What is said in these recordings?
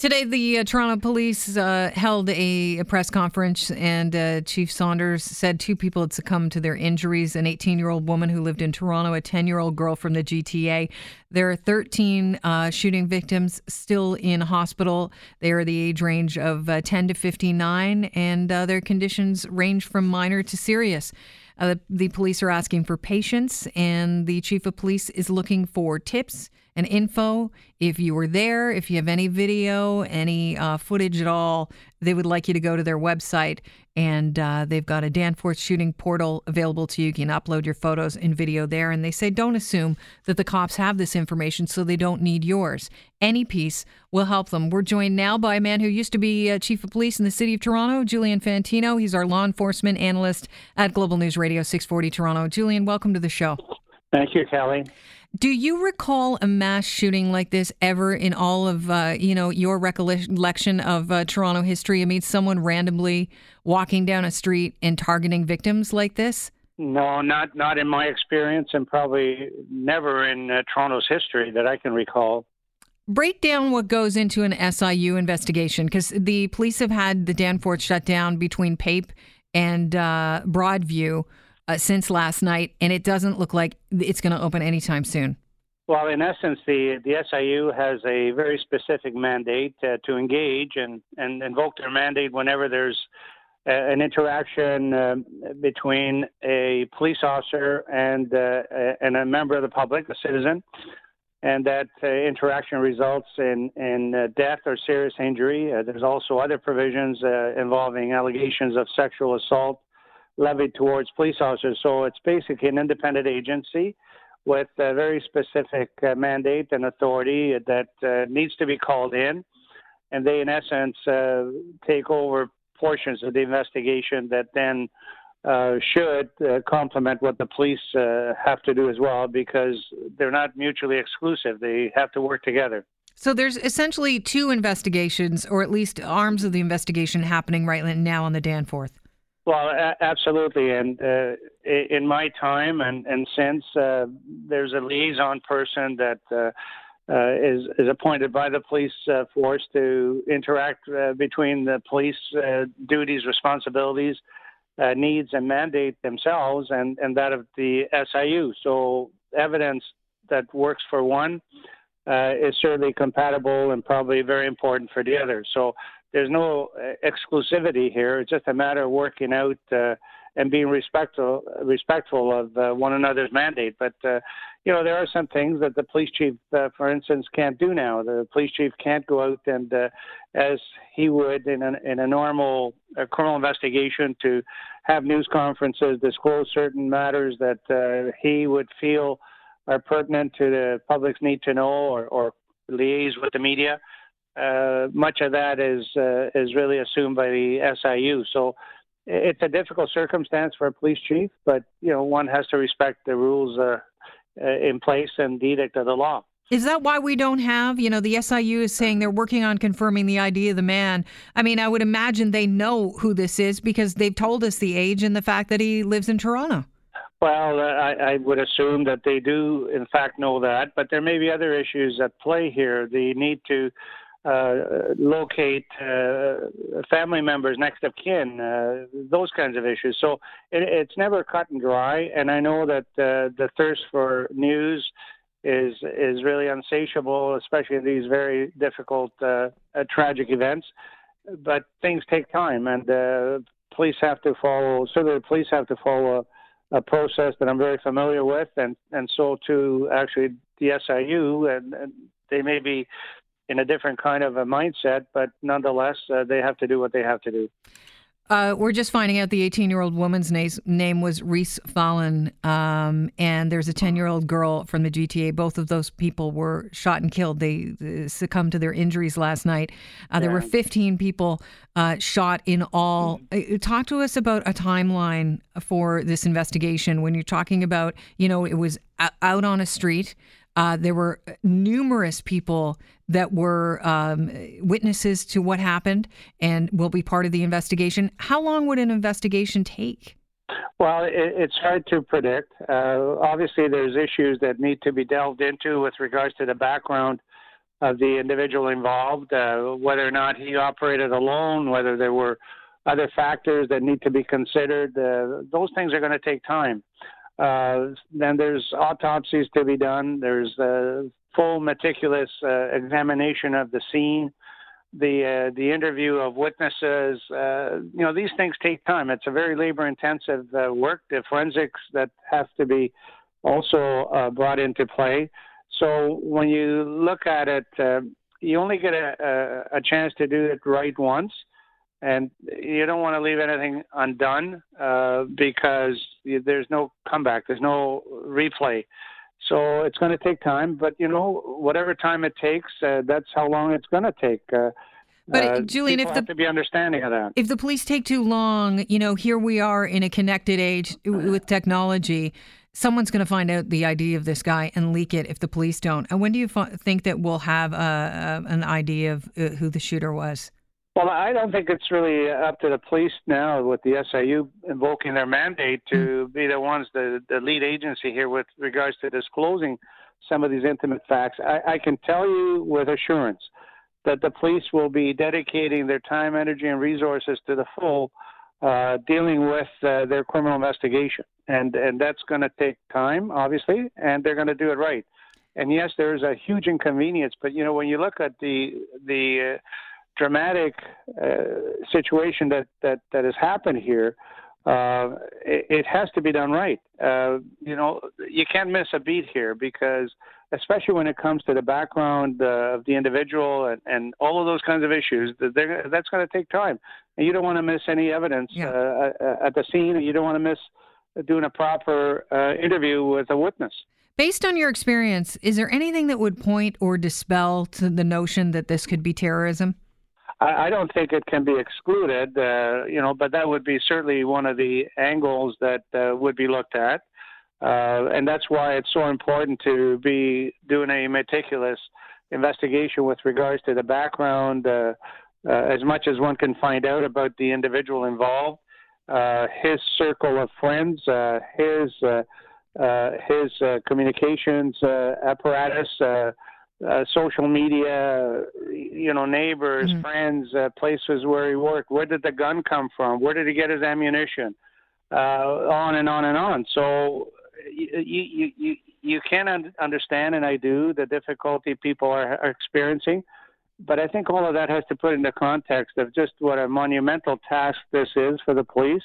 Today, the uh, Toronto Police uh, held a, a, press conference, and uh, Chief Saunders said two people had succumbed to their injuries an 18 year old woman who lived in Toronto, a 10 year old girl from the GTA. There are 13 uh, shooting victims still in hospital. They are the age range of uh, 10 to 59, and uh, their conditions range from minor to serious. The police are asking for patience, and the chief of police is looking for tips and info. If you were there, if you have any video, any uh, footage at all, they would like you to go to their website. And uh, they've got a Danforth shooting portal available to you. You can upload your photos and video there. And they say don't assume that the cops have this information, so they don't need yours. Any piece will help them. We're joined now by a man who used to be uh, chief of police in the city of Toronto, Julian Fantino. He's our law enforcement analyst at Global News Radio 640 Toronto. Julian, welcome to the show. Thank you, Kelly. Do you recall a mass shooting like this ever in all of uh, you know your recollection of uh, Toronto history? I mean, someone randomly walking down a street and targeting victims like this. No, not not in my experience, and probably never in uh, Toronto's history that I can recall. Break down what goes into an SIU investigation because the police have had the Danforth shut down between Pape and uh, Broadview uh, since last night, and it doesn't look like it's going to open anytime soon. Well, in essence, the, the SIU has a very specific mandate uh, to engage and, and invoke their mandate whenever there's uh, an interaction uh, between a police officer and, uh, and a member of the public, a citizen, and that uh, interaction results in, in death or serious injury. there's also other provisions involving allegations of sexual assault levied towards police officers. So it's basically an independent agency with a very specific uh, mandate and authority that uh, needs to be called in. And they, in essence, uh, take over portions of the investigation that then uh, should uh, complement what the police uh, have to do as well because they're not mutually exclusive. They have to work together. So there's essentially two investigations, or at least arms of the investigation, happening right now on the Danforth. Well, a- absolutely. And uh, in my time and, and since, uh, there's a liaison person that uh, uh is, is appointed by the police uh, force to interact uh, between the police duties, responsibilities, needs, and mandate themselves and, and that of the SIU. So evidence that works for one is certainly compatible and probably very important for the other. So there's no uh, exclusivity here. It's just a matter of working out uh, and being respectful respectful of uh, one another's mandate. But uh, you know, there are some things that the police chief, uh, for instance, can't do now. The police chief can't go out and, uh, as he would in a, in a normal criminal investigation, to have news conferences, disclose certain matters that he would feel are pertinent to the public's need to know, or, or liaise with the media uh, much of that is uh, is really assumed by the SIU. So it's a difficult circumstance for a police chief, but you know one has to respect the rules uh, uh in place and the edict of the law. Is that why we don't have, you know, the SIU is saying they're working on confirming the ID of the man? I mean, I would imagine they know who this is because they've told us the age and the fact that he lives in Toronto. Well, uh, I, I would assume that they do, in fact, know that, but there may be other issues at play here. The need to locate uh, family members, next of kin, uh, those kinds of issues. So it, it's never cut and dry. And I know that uh, the thirst for news is is really unsatiable, especially in these very difficult, uh, uh, tragic events. But things take time, and police have to follow. Certainly, the police have to follow a, a process that I'm very familiar with, and and so too actually the SIU, and, and they may be in a different kind of a mindset, but nonetheless, uh, they have to do what they have to do. Uh, we're just finding out the 18 year old woman's name, name was Reese Fallon, um, and there's a 10 year old girl from the GTA. Both of those people were shot and killed. They, they succumbed to their injuries last night. Uh, yeah. There were 15 people uh, shot in all. Mm-hmm. Talk to us about a timeline for this investigation when you're talking about, you know, it was out on a street. Uh, there were numerous people that were um, witnesses to what happened and will be part of the investigation. How long would an investigation take? Well, it, it's hard to predict. Uh, obviously, there's issues that need to be delved into with regards to the background of the individual involved, uh, whether or not he operated alone, whether there were other factors that need to be considered. Uh, those things are going to take time. Uh, then there's autopsies to be done. There's a full, meticulous uh, examination of the scene, the uh, the interview of witnesses. Uh, you know, these things take time. It's a very labor-intensive uh, work. The forensics that have to be also brought into play. So when you look at it, you only get a, a, a, chance to do it right once, and you don't want to leave anything undone uh, because there's no comeback, there's no replay. So it's going to take time, but you know, whatever time it takes, uh, that's how long it's going to take. Uh, but uh, Julian, if the to be understanding of that, if the police take too long, you know, here we are in a connected age with technology someone's going to find out the ID of this guy and leak it if the police don't. And when do you f- think that we'll have uh, uh, an idea of uh, who the shooter was? Well, I don't think it's really up to the police now with the SIU invoking their mandate to mm be the ones, the, the lead agency here with regards to disclosing some of these intimate facts. I, I can tell you with assurance that the police will be dedicating their time, energy, and resources to the full uh, dealing with uh, their criminal investigation, and and that's going to take time, obviously, and they're going to do it right. And yes, there is a huge inconvenience, but you know when you look at the the uh, dramatic uh, situation that that that has happened here, uh, it, it, has to be done right. Uh, you know, you can't miss a beat here because, especially when it comes to the background uh, of the individual and, and all of those kinds of issues, that's going to take time. And you don't want to miss any evidence yeah. uh, at the scene. You don't want to miss doing a proper uh, interview with a witness. Based on your experience, is there anything that would point or dispel to the notion that this could be terrorism? I, I don't think it can be excluded, uh, you know, but that would be certainly one of the angles that uh, would be looked at. Uh, and that's why it's so important to be doing a meticulous investigation with regards to the background, uh, uh, as much as one can find out about the individual involved, uh, his circle of friends, uh, his uh, uh, his communications apparatus, uh, social media, you know, neighbors, mm-hmm. friends, uh, places where he worked. Where did the gun come from? Where did he get his ammunition? Uh, on and on and on. So you you you you can un- understand, and I do, the difficulty people are, are experiencing. But I think all of that has to put into context of just what a monumental task this is for the police,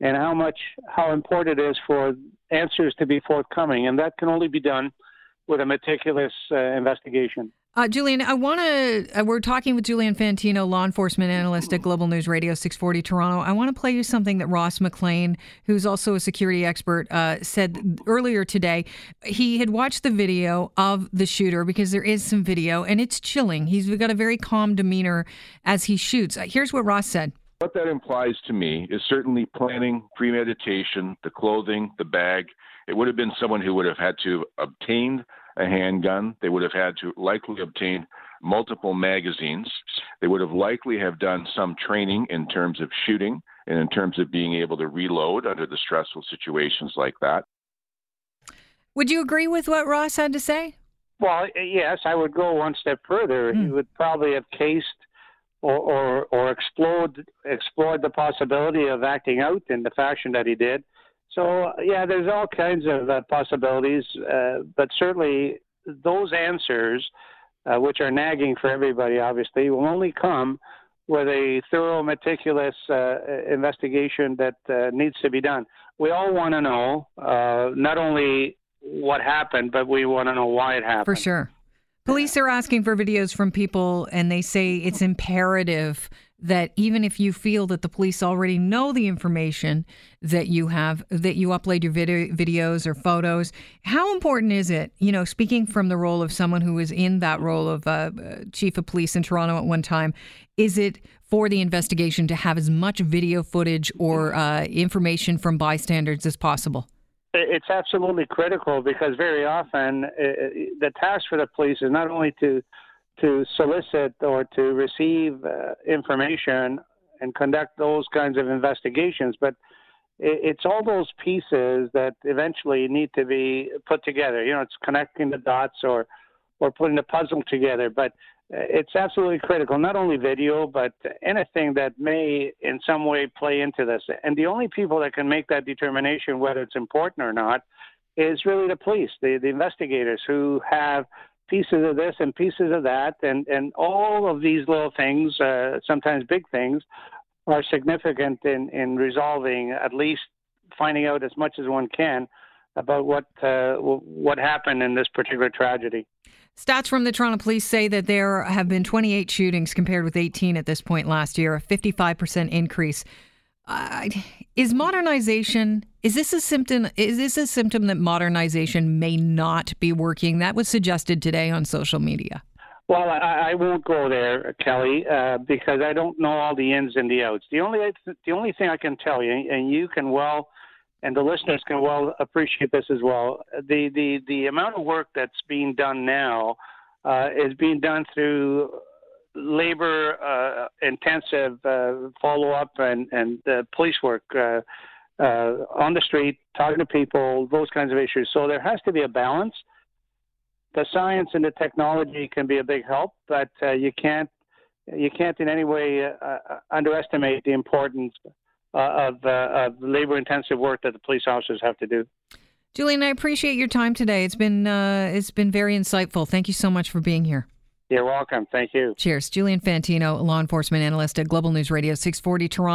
and how much how important it is for answers to be forthcoming, and that can only be done with a meticulous uh, investigation. Uh, Julian, I want to. Uh, we're talking with Julian Fantino, law enforcement analyst at Global News Radio 640 Toronto. I want to play you something that Ross McLean, who's also a security expert, uh, said earlier today. He had watched the video of the shooter because there is some video, and it's chilling. He's got a very calm demeanor as he shoots. Uh, here's what Ross said. What that implies to me is certainly planning, premeditation, the clothing, the bag. It would have been someone who would have had to obtain a handgun. They would have had to likely obtain multiple magazines. They would have likely have done some training in terms of shooting and in terms of being able to reload under the stressful situations like that. Would you agree with what Ross had to say? Well, yes, I would go one step further. Mm. He would probably have cased or, or, or explored, explored the possibility of acting out in the fashion that he did. So yeah, there's all kinds of uh, possibilities, uh, but certainly those answers, uh, which are nagging for everybody, obviously, will only come with a thorough, meticulous uh, investigation that uh, needs to be done. We all want to know uh, not only what happened, but we want to know why it happened. For sure. Police are asking for videos from people, and they say it's imperative that even if you feel that the police already know the information that you have, that you upload your video, videos or photos, how important is it? You know, speaking from the role of someone who was in that role of uh, chief of police in Toronto at one time, is it for the investigation to have as much video footage or uh, information from bystanders as possible? It's absolutely critical because very often uh, the task for the police is not only to to solicit or to receive uh, information and conduct those kinds of investigations, but it's all those pieces that eventually need to be put together. You know, it's connecting the dots or or putting the puzzle together. But uh, it's absolutely critical, not only video, but anything that may in some way play into this. And the only people that can make that determination whether it's important or not is really the police, the, the investigators who have pieces of this and pieces of that, and, and all of these little things, uh, sometimes big things, are significant in, in resolving, at least finding out as much as one can about what uh, what happened in this particular tragedy. Stats from the Toronto Police say that there have been 28 shootings compared with 18 at this point last year, a 55% increase. Uh, is modernization is this a symptom is this a symptom that modernization may not be working? That was suggested today on social media. Well i, I won't go there kelly uh, because i don't know all the ins and the outs. The only the only thing i can tell you and you can well and the listeners can well appreciate this as well the the the amount of work that's being done now uh, is being done through labor uh, intensive uh, follow up and and uh, police work uh, uh, on the street, talking to people, those kinds of issues. So there has to be a balance. The science and the technology can be a big help, but you can't you can't in any way underestimate the importance of, of labor intensive work that the police officers have to do. Julian, I appreciate your time today. It's been uh, it's been very insightful. Thank you so much for being here. You're welcome. Thank you. Cheers. Julian Fantino, law enforcement analyst at Global News Radio 640 Toronto.